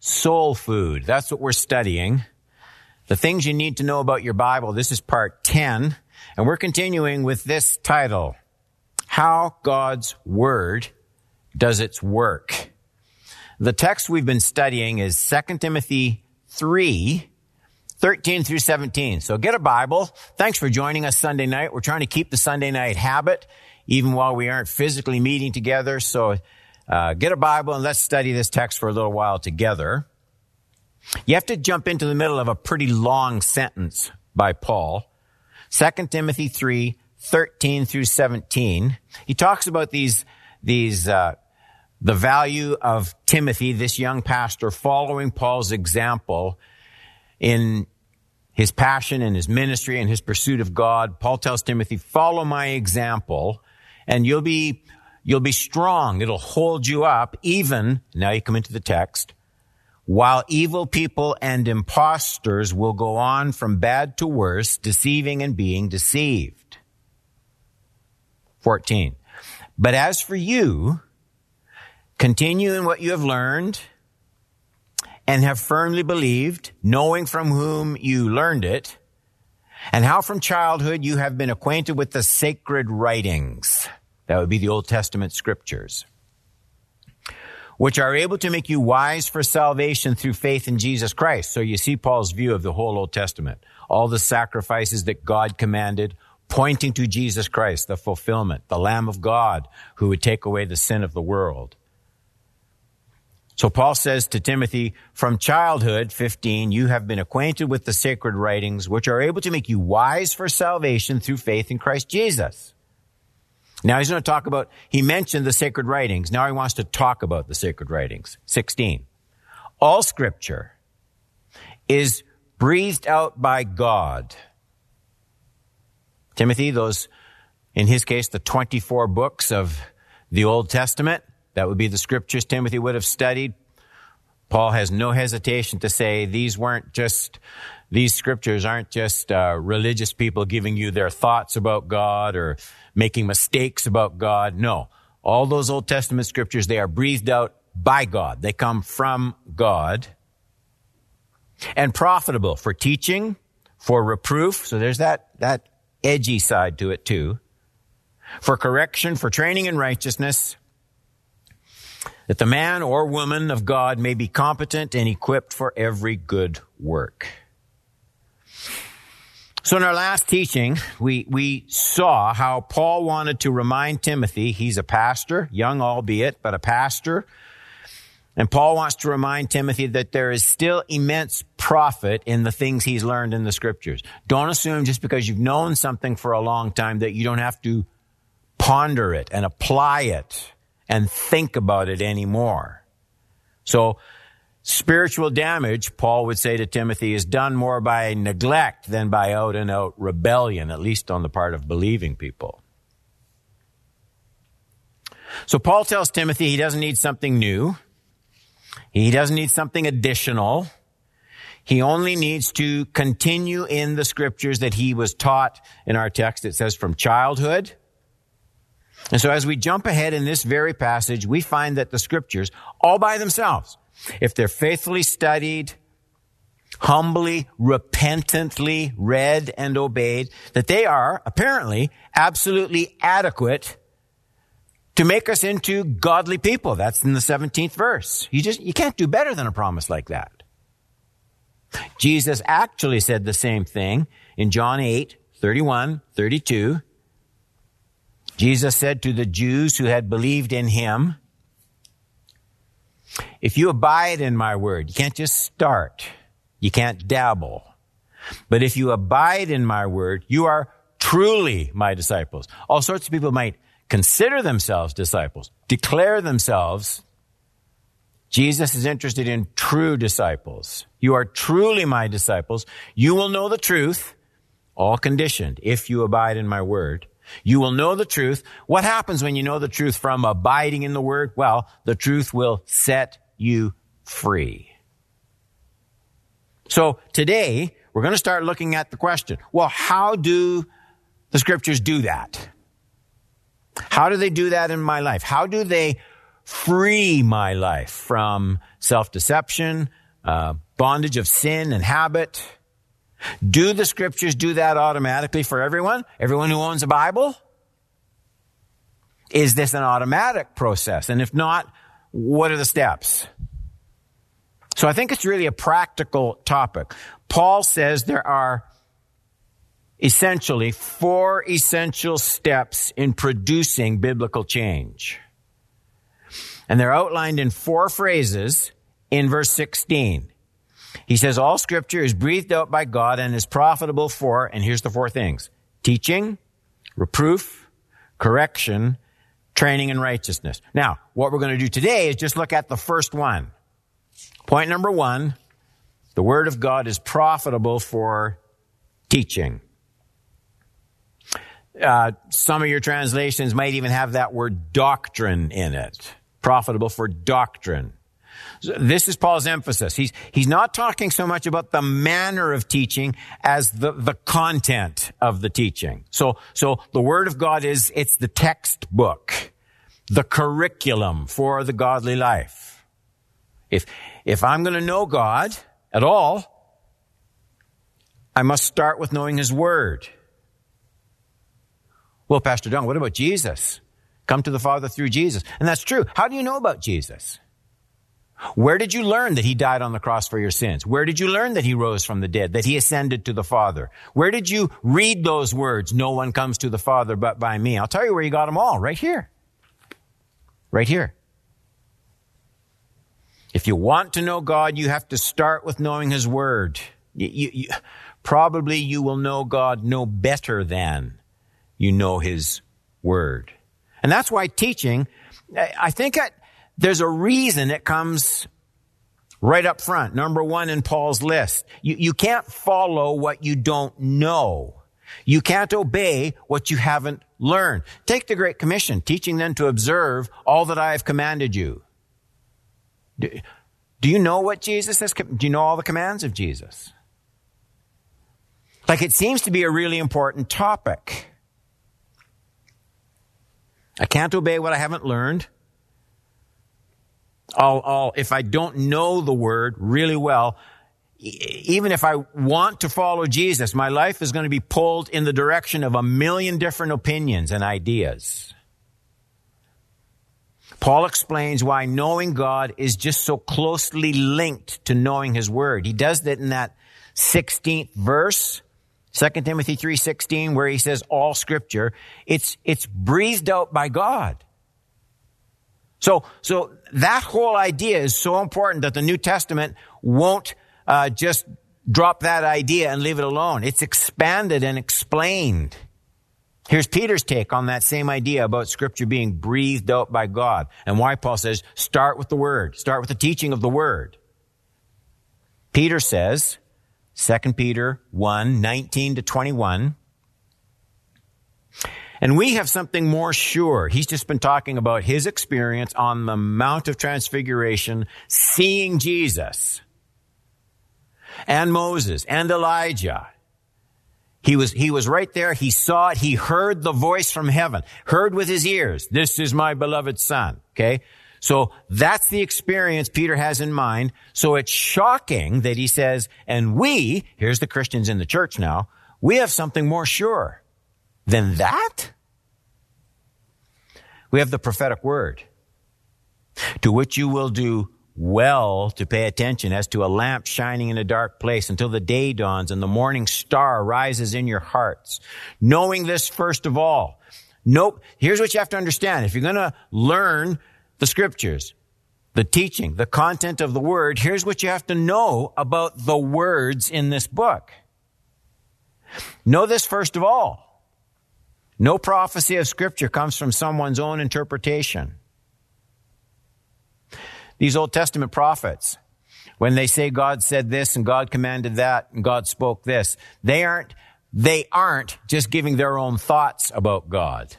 soul food. That's what we're studying. The things you need to know about your Bible. This is part 10. And we're continuing with this title. How God's Word does its work. The text we've been studying is 2 Timothy 3, 13 through 17. So get a Bible. Thanks for joining us Sunday night. We're trying to keep the Sunday night habit even while we aren't physically meeting together. So uh, get a Bible and let's study this text for a little while together. You have to jump into the middle of a pretty long sentence by Paul. 2 Timothy 3, 13 through 17. He talks about these, these, uh, the value of Timothy, this young pastor, following Paul's example in his passion and his ministry and his pursuit of God. Paul tells Timothy, follow my example and you'll be, you'll be strong. It'll hold you up even, now you come into the text, while evil people and impostors will go on from bad to worse, deceiving and being deceived. 14. But as for you, continue in what you have learned and have firmly believed, knowing from whom you learned it, and how from childhood you have been acquainted with the sacred writings. That would be the Old Testament scriptures, which are able to make you wise for salvation through faith in Jesus Christ. So you see Paul's view of the whole Old Testament. All the sacrifices that God commanded, pointing to Jesus Christ, the fulfillment, the Lamb of God who would take away the sin of the world. So Paul says to Timothy, from childhood, 15, you have been acquainted with the sacred writings, which are able to make you wise for salvation through faith in Christ Jesus. Now he's going to talk about, he mentioned the sacred writings. Now he wants to talk about the sacred writings. 16. All scripture is breathed out by God. Timothy, those, in his case, the 24 books of the Old Testament, that would be the scriptures Timothy would have studied. Paul has no hesitation to say these weren't just, these scriptures aren't just uh, religious people giving you their thoughts about God or making mistakes about God. No. All those Old Testament scriptures, they are breathed out by God. They come from God and profitable for teaching, for reproof. So there's that, that edgy side to it too. For correction, for training in righteousness, that the man or woman of God may be competent and equipped for every good work. So in our last teaching, we, we saw how Paul wanted to remind Timothy, he's a pastor, young albeit, but a pastor. And Paul wants to remind Timothy that there is still immense profit in the things he's learned in the scriptures. Don't assume just because you've known something for a long time that you don't have to ponder it and apply it and think about it anymore. So spiritual damage, Paul would say to Timothy, is done more by neglect than by out and out rebellion, at least on the part of believing people. So Paul tells Timothy he doesn't need something new. He doesn't need something additional. He only needs to continue in the scriptures that he was taught in our text. It says from childhood and so as we jump ahead in this very passage, we find that the scriptures, all by themselves, if they're faithfully studied, humbly, repentantly read and obeyed, that they are apparently absolutely adequate to make us into godly people. That's in the 17th verse. You just, you can't do better than a promise like that. Jesus actually said the same thing in John 8, 31, 32. Jesus said to the Jews who had believed in him, if you abide in my word, you can't just start. You can't dabble. But if you abide in my word, you are truly my disciples. All sorts of people might consider themselves disciples, declare themselves. Jesus is interested in true disciples. You are truly my disciples. You will know the truth, all conditioned, if you abide in my word. You will know the truth. What happens when you know the truth from abiding in the word? Well, the truth will set you free. So today, we're going to start looking at the question, well, how do the scriptures do that? How do they do that in my life? How do they free my life from self-deception, uh, bondage of sin and habit. Do the scriptures do that automatically for everyone? Everyone who owns a Bible? Is this an automatic process? And if not, what are the steps? So I think it's really a practical topic. Paul says there are essentially four essential steps in producing biblical change. And they're outlined in four phrases in verse 16. He says, all scripture is breathed out by God and is profitable for, and here's the four things, teaching, reproof, correction, training in righteousness. Now, what we're going to do today is just look at the first one. Point number one, the Word of God is profitable for teaching. Uh, some of your translations might even have that word doctrine in it. Profitable for doctrine. This is Paul's emphasis. He's, he's not talking so much about the manner of teaching as the, the content of the teaching. So, so the Word of God is, it's the textbook, the curriculum for the godly life. If, if I'm going to know God at all, I must start with knowing His Word. Well, Pastor Don, what about Jesus? Come to the Father through Jesus. And that's true. How do you know about Jesus? Where did you learn that he died on the cross for your sins? Where did you learn that he rose from the dead, that he ascended to the Father? Where did you read those words, no one comes to the Father but by me? I'll tell you where you got them all, right here. Right here. If you want to know God, you have to start with knowing his word. You, you, you, probably you will know God no better than you know his word. And that's why teaching, I think I, there's a reason it comes right up front. Number one in Paul's list. You, you can't follow what you don't know. You can't obey what you haven't learned. Take the Great Commission, teaching them to observe all that I have commanded you. Do, do you know what Jesus has? Do you know all the commands of Jesus? Like it seems to be a really important topic. I can't obey what I haven't learned. I'll, I'll, if I don't know the word really well, even if I want to follow Jesus, my life is going to be pulled in the direction of a million different opinions and ideas. Paul explains why knowing God is just so closely linked to knowing his word. He does that in that 16th verse, 2 Timothy 3:16 where he says all scripture, it's it's breathed out by God. So, so that whole idea is so important that the New Testament won't uh, just drop that idea and leave it alone. It's expanded and explained. Here's Peter's take on that same idea about scripture being breathed out by God and why Paul says, start with the word, start with the teaching of the word. Peter says, 2 Peter 1, 19 to 21, and we have something more sure. He's just been talking about his experience on the Mount of Transfiguration, seeing Jesus and Moses and Elijah. He was, he was right there. He saw it. He heard the voice from heaven, heard with his ears. This is my beloved son. Okay. So that's the experience Peter has in mind. So it's shocking that he says, and we, here's the Christians in the church now, we have something more sure than that? We have the prophetic word to which you will do well to pay attention as to a lamp shining in a dark place until the day dawns and the morning star rises in your hearts. Knowing this first of all. Nope. Here's what you have to understand. If you're going to learn the scriptures, the teaching, the content of the word, here's what you have to know about the words in this book. Know this first of all. No prophecy of scripture comes from someone's own interpretation. These Old Testament prophets, when they say God said this and God commanded that and God spoke this, they aren't, they aren't just giving their own thoughts about God.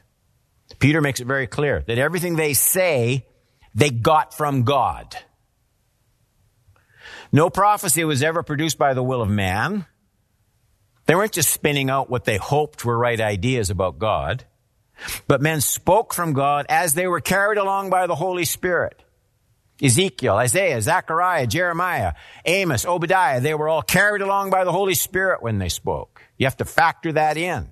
Peter makes it very clear that everything they say, they got from God. No prophecy was ever produced by the will of man. They weren't just spinning out what they hoped were right ideas about God. but men spoke from God as they were carried along by the Holy Spirit. Ezekiel, Isaiah, Zechariah, Jeremiah, Amos, Obadiah, they were all carried along by the Holy Spirit when they spoke. You have to factor that in.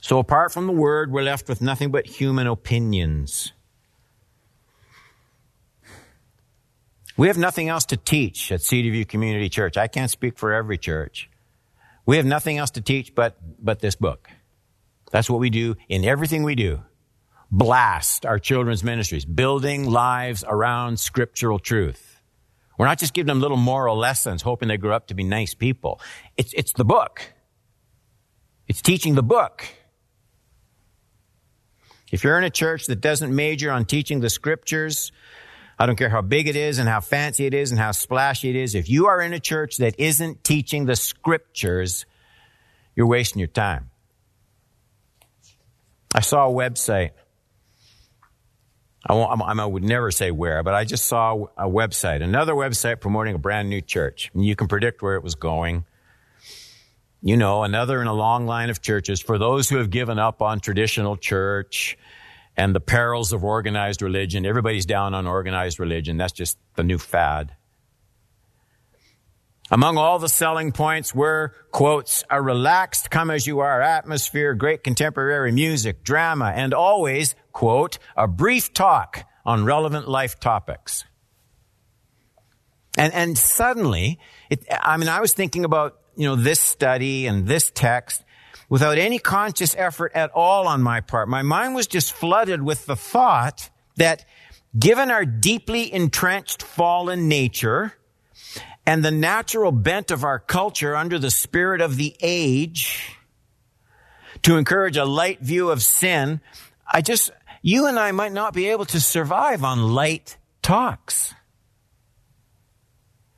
So apart from the Word, we're left with nothing but human opinions. We have nothing else to teach at Cedar View Community Church. I can't speak for every church. We have nothing else to teach but, but this book. That's what we do in everything we do. Blast our children's ministries, building lives around scriptural truth. We're not just giving them little moral lessons, hoping they grow up to be nice people. It's, it's the book. It's teaching the book. If you're in a church that doesn't major on teaching the scriptures, I don't care how big it is and how fancy it is and how splashy it is. If you are in a church that isn't teaching the scriptures, you're wasting your time. I saw a website. I, I would never say where, but I just saw a website, another website promoting a brand new church. And you can predict where it was going. You know, another in a long line of churches for those who have given up on traditional church and the perils of organized religion. Everybody's down on organized religion. That's just the new fad. Among all the selling points were, quotes, a relaxed come as you are atmosphere, great contemporary music, drama, and always, quote, a brief talk on relevant life topics. And, and suddenly, it, I mean, I was thinking about, you know, this study and this text, without any conscious effort at all on my part. My mind was just flooded with the thought that given our deeply entrenched fallen nature and the natural bent of our culture under the spirit of the age to encourage a light view of sin, I just, you and I might not be able to survive on light talks.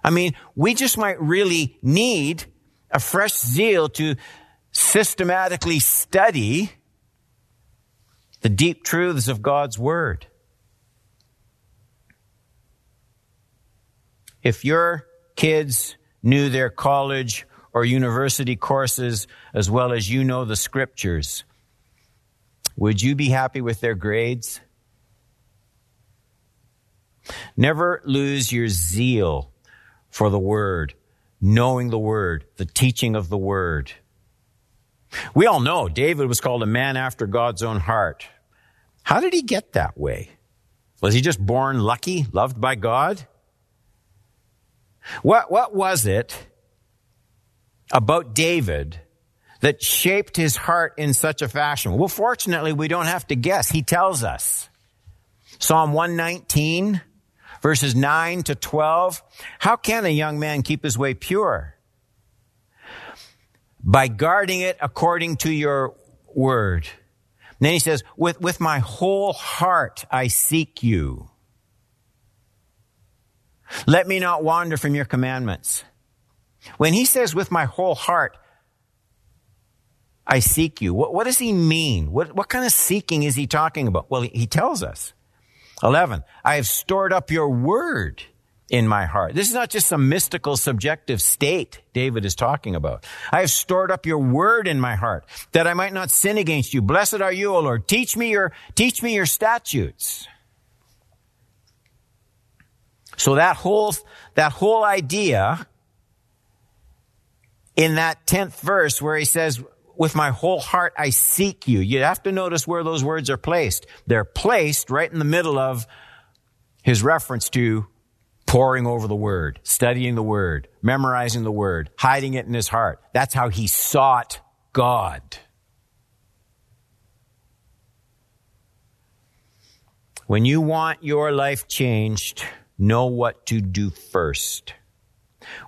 I mean, we just might really need a fresh zeal to systematically study the deep truths of God's Word. If your kids knew their college or university courses as well as you know the scriptures, would you be happy with their grades? Never lose your zeal for the Word, knowing the Word, the teaching of the Word. We all know David was called a man after God's own heart. How did he get that way? Was he just born lucky, loved by God? What, what was it about David that shaped his heart in such a fashion? Well, fortunately, we don't have to guess. He tells us. Psalm 119, verses 9 to 12. How can a young man keep his way pure? By guarding it according to your word. And then he says, with, with my whole heart I seek you. Let me not wander from your commandments. When he says, with my whole heart, I seek you, what, what does he mean? What, what kind of seeking is he talking about? Well, he, he tells us. 11, I have stored up your word in my heart. This is not just some mystical subjective state David is talking about. I have stored up your word in my heart that I might not sin against you. Blessed are you, O Lord. Teach me your, teach me your statutes. So that whole, that whole idea in that 10th verse where he says, with my whole heart I seek you. You have to notice where those words are placed. They're placed right in the middle of his reference to poring over the word, studying the word, memorizing the word, hiding it in his heart. That's how he sought God. When you want your life changed, know what to do first.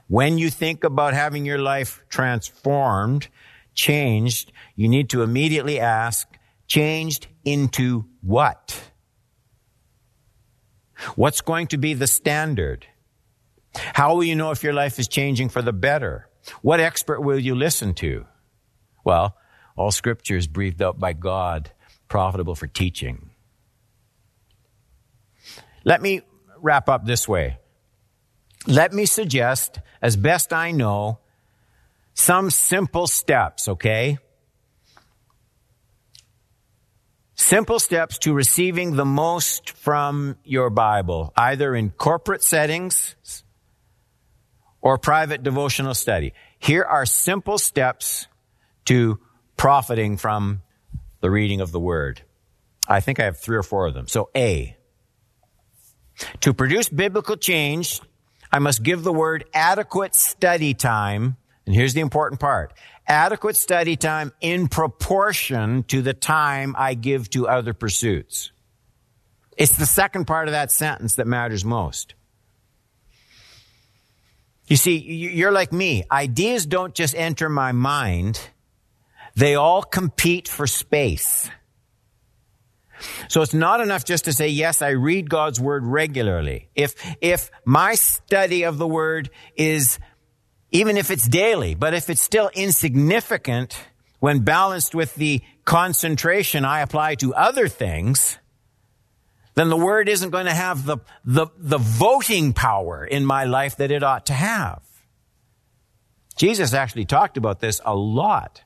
When you think about having your life transformed, changed, you need to immediately ask, changed into what? What's going to be the standard? How will you know if your life is changing for the better? What expert will you listen to? Well, all scripture is breathed out by God, profitable for teaching. Let me wrap up this way. Let me suggest, as best I know, some simple steps, okay? Simple steps to receiving the most from your Bible, either in corporate settings or private devotional study. Here are simple steps to profiting from the reading of the Word. I think I have three or four of them. So A. To produce biblical change, I must give the Word adequate study time. And here's the important part. Adequate study time in proportion to the time I give to other pursuits. It's the second part of that sentence that matters most. You see, you're like me. Ideas don't just enter my mind. They all compete for space. So it's not enough just to say, yes, I read God's word regularly. If, if my study of the word is, even if it's daily, but if it's still insignificant when balanced with the concentration I apply to other things, then the word isn't going to have the, the, the voting power in my life that it ought to have. Jesus actually talked about this a lot.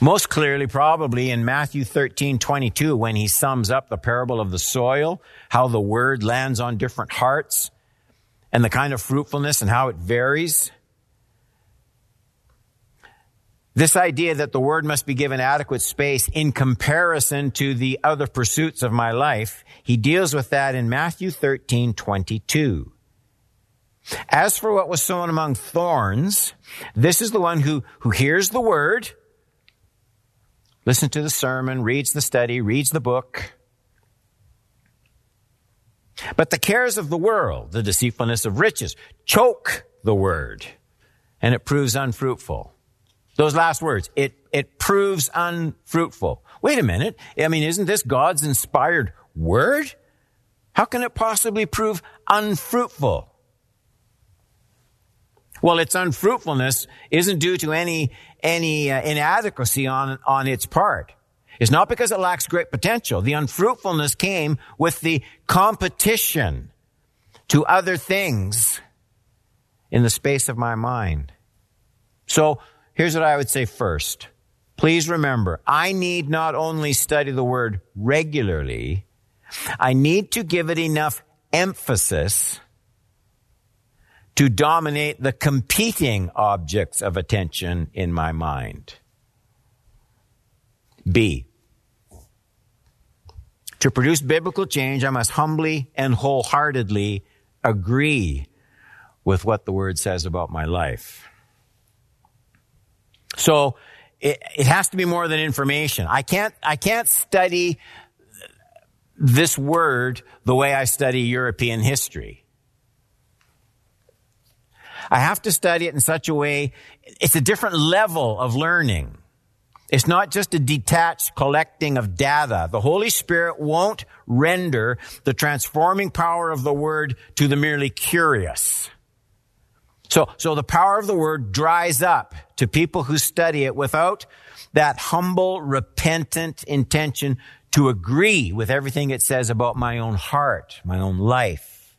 Most clearly, probably in Matthew 13, 22, when he sums up the parable of the soil, how the word lands on different hearts, and the kind of fruitfulness and how it varies. This idea that the word must be given adequate space in comparison to the other pursuits of my life, he deals with that in Matthew 13, 22. As for what was sown among thorns, this is the one who, who hears the word, listens to the sermon, reads the study, reads the book. But the cares of the world, the deceitfulness of riches, choke the word, and it proves unfruitful. Those last words, it, it proves unfruitful. Wait a minute. I mean, isn't this God's inspired word? How can it possibly prove unfruitful? Well, its unfruitfulness isn't due to any, any uh, inadequacy on, on its part. It's not because it lacks great potential. The unfruitfulness came with the competition to other things in the space of my mind. So Here's what I would say first. Please remember, I need not only study the word regularly, I need to give it enough emphasis to dominate the competing objects of attention in my mind. B. To produce biblical change, I must humbly and wholeheartedly agree with what the word says about my life. So it, it has to be more than information. I can't, I can't study this word the way I study European history. I have to study it in such a way, it's a different level of learning. It's not just a detached collecting of data. The Holy Spirit won't render the transforming power of the Word to the merely curious. So, so the power of the word dries up to people who study it without that humble, repentant intention to agree with everything it says about my own heart, my own life.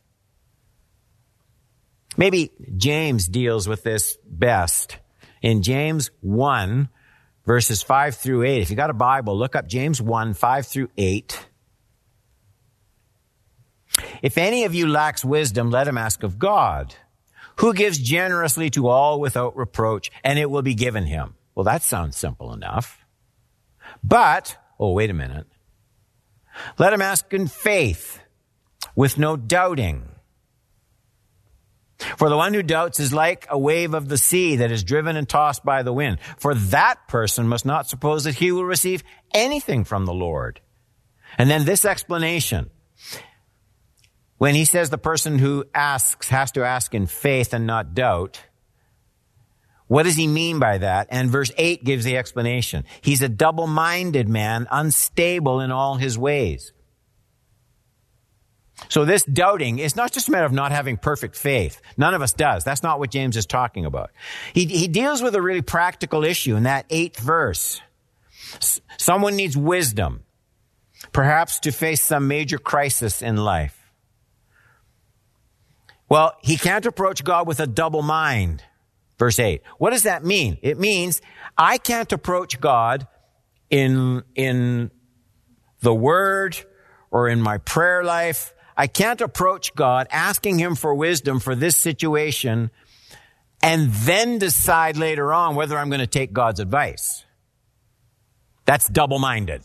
Maybe James deals with this best. In James 1, verses 5 through 8, if you got a Bible, look up James 1, 5 through 8. If any of you lacks wisdom, let him ask of God who gives generously to all without reproach, and it will be given him. Well, that sounds simple enough. But, oh, wait a minute. Let him ask in faith, with no doubting. For the one who doubts is like a wave of the sea that is driven and tossed by the wind. For that person must not suppose that he will receive anything from the Lord. And then this explanation. When he says the person who asks has to ask in faith and not doubt, what does he mean by that? And verse 8 gives the explanation. He's a double-minded man, unstable in all his ways. So this doubting is not just a matter of not having perfect faith. None of us does. That's not what James is talking about. He, he deals with a really practical issue in that eighth verse. S- someone needs wisdom, perhaps to face some major crisis in life. Well, he can't approach God with a double mind. Verse 8. What does that mean? It means I can't approach God in, in the word or in my prayer life. I can't approach God asking him for wisdom for this situation and then decide later on whether I'm going to take God's advice. That's double-minded.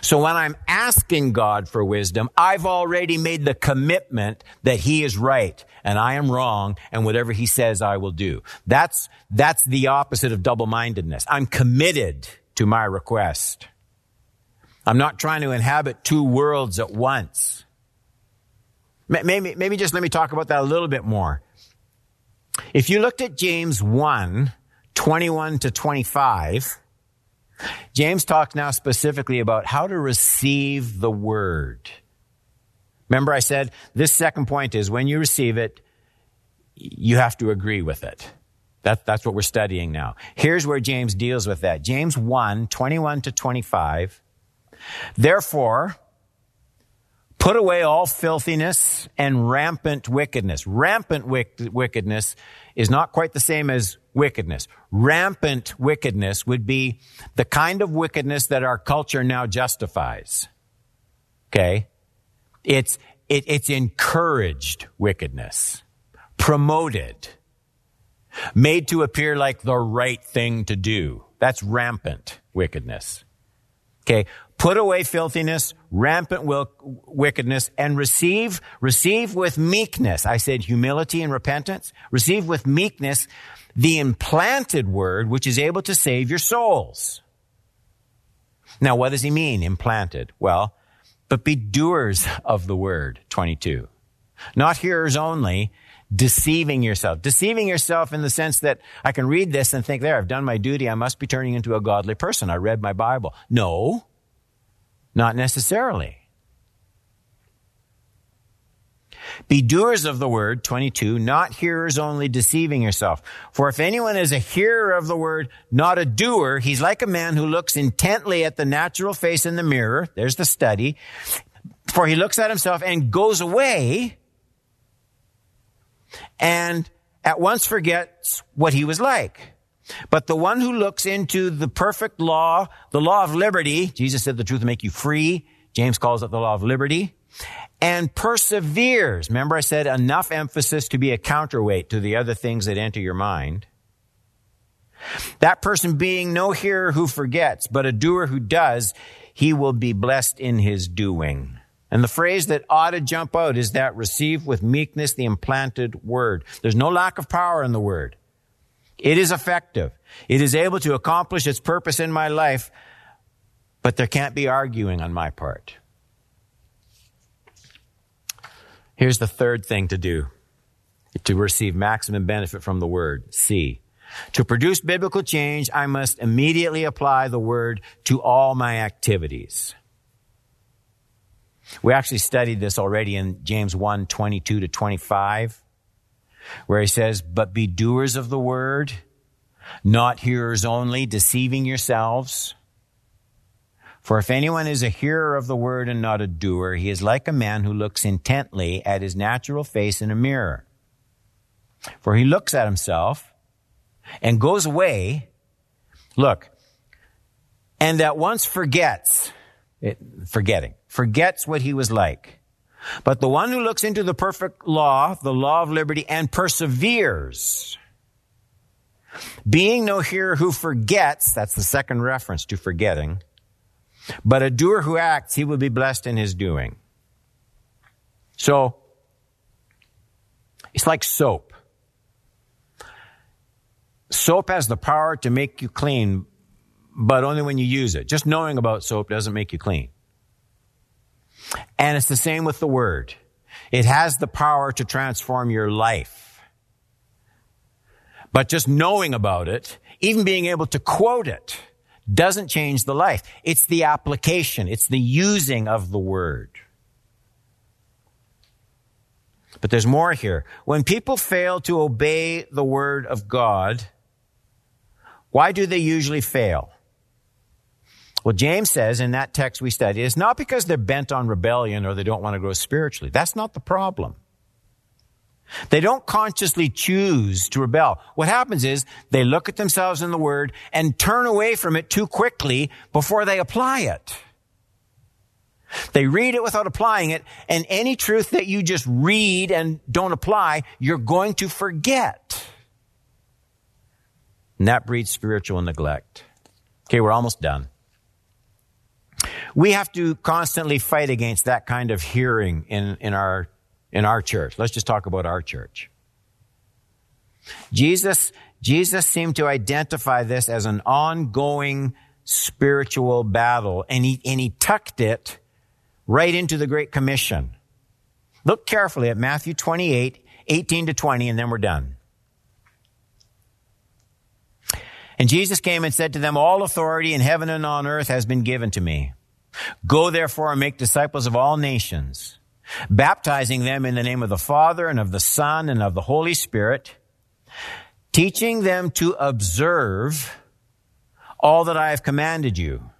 So when I'm asking God for wisdom, I've already made the commitment that He is right and I am wrong and whatever He says I will do. That's, that's the opposite of double-mindedness. I'm committed to my request. I'm not trying to inhabit two worlds at once. Maybe, maybe just let me talk about that a little bit more. If you looked at James 1, 21 to 25, James talks now specifically about how to receive the word. Remember I said this second point is when you receive it, you have to agree with it. That, that's what we're studying now. Here's where James deals with that. James 1, 21 to 25. Therefore, put away all filthiness and rampant wickedness. Rampant wickedness is not quite the same as wickedness. Rampant wickedness would be the kind of wickedness that our culture now justifies. Okay? It's, it, it's encouraged wickedness. Promoted. Made to appear like the right thing to do. That's rampant wickedness. Okay. Put away filthiness, rampant wickedness, and receive, receive with meekness. I said humility and repentance. Receive with meekness the implanted word which is able to save your souls. Now, what does he mean, implanted? Well, but be doers of the word, 22. Not hearers only, deceiving yourself. Deceiving yourself in the sense that I can read this and think, there, I've done my duty. I must be turning into a godly person. I read my Bible. No, not necessarily. Be doers of the word, 22, not hearers only, deceiving yourself. For if anyone is a hearer of the word, not a doer, he's like a man who looks intently at the natural face in the mirror. There's the study. For he looks at himself and goes away and at once forgets what he was like. But the one who looks into the perfect law, the law of liberty, Jesus said the truth will make you free. James calls it the law of liberty and perseveres. Remember I said enough emphasis to be a counterweight to the other things that enter your mind. That person being no hearer who forgets, but a doer who does, he will be blessed in his doing. And the phrase that ought to jump out is that receive with meekness the implanted word. There's no lack of power in the word. It is effective. It is able to accomplish its purpose in my life, but there can't be arguing on my part. Here's the third thing to do to receive maximum benefit from the word. C. To produce biblical change, I must immediately apply the word to all my activities. We actually studied this already in James 1, 22 to 25, where he says, but be doers of the word, not hearers only, deceiving yourselves. For if anyone is a hearer of the word and not a doer, he is like a man who looks intently at his natural face in a mirror. For he looks at himself and goes away, look, and at once forgets, it, forgetting, forgets what he was like. But the one who looks into the perfect law, the law of liberty, and perseveres, being no hearer who forgets, that's the second reference to forgetting, but a doer who acts, he will be blessed in his doing. So, it's like soap. Soap has the power to make you clean, but only when you use it. Just knowing about soap doesn't make you clean. And it's the same with the word. It has the power to transform your life. But just knowing about it, even being able to quote it, doesn't change the life. It's the application. It's the using of the word. But there's more here. When people fail to obey the word of God, why do they usually fail? Well, James says in that text we studied, it's not because they're bent on rebellion or they don't want to grow spiritually. That's not the problem. They don't consciously choose to rebel. What happens is they look at themselves in the Word and turn away from it too quickly before they apply it. They read it without applying it, and any truth that you just read and don't apply, you're going to forget. And that breeds spiritual neglect. Okay, we're almost done. We have to constantly fight against that kind of hearing in, in our in our church. Let's just talk about our church. Jesus, Jesus seemed to identify this as an ongoing spiritual battle, and he, and he tucked it right into the Great Commission. Look carefully at Matthew 28, 18 to 20, and then we're done. And Jesus came and said to them, All authority in heaven and on earth has been given to me. Go therefore and make disciples of all nations baptizing them in the name of the Father and of the Son and of the Holy Spirit, teaching them to observe all that I have commanded you.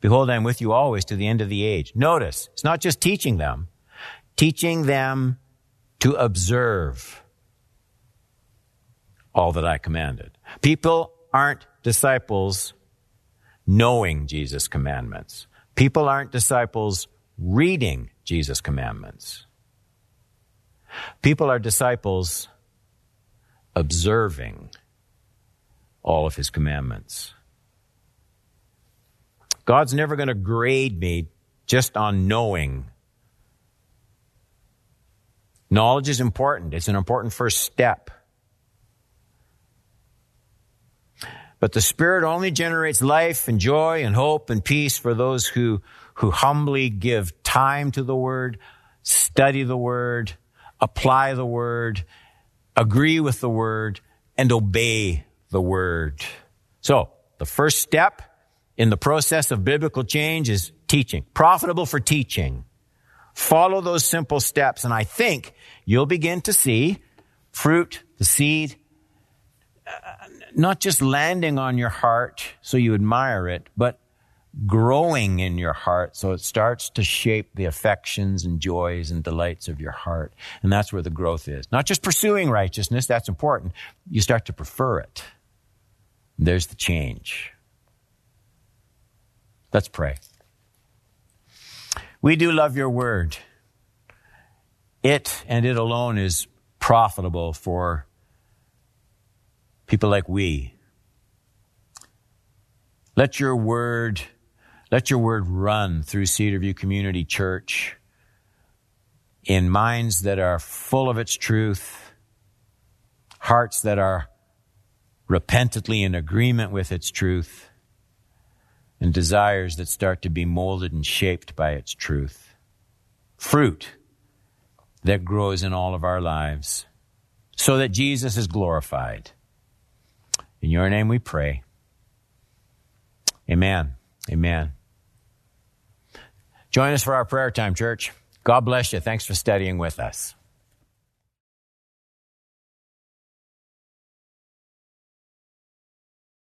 Behold, I am with you always to the end of the age. Notice, it's not just teaching them, teaching them to observe all that I commanded. People aren't disciples knowing Jesus' commandments. People aren't disciples reading Jesus' commandments. People are disciples observing all of his commandments. God's never going to grade me just on knowing. Knowledge is important. It's an important first step. But the Spirit only generates life and joy and hope and peace for those who who humbly give time to the word, study the word, apply the word, agree with the word, and obey the word. So, the first step in the process of biblical change is teaching. Profitable for teaching. Follow those simple steps, and I think you'll begin to see fruit, the seed, not just landing on your heart so you admire it, but growing in your heart so it starts to shape the affections and joys and delights of your heart. And that's where the growth is. Not just pursuing righteousness, that's important. You start to prefer it. There's the change. Let's pray. We do love your word. It and it alone is profitable for people like we. Let your word let your word run through Cedarview Community Church in minds that are full of its truth, hearts that are repentantly in agreement with its truth, and desires that start to be molded and shaped by its truth. Fruit that grows in all of our lives so that Jesus is glorified. In your name we pray. Amen. Amen. Join us for our prayer time, church. God bless you. Thanks for studying with us.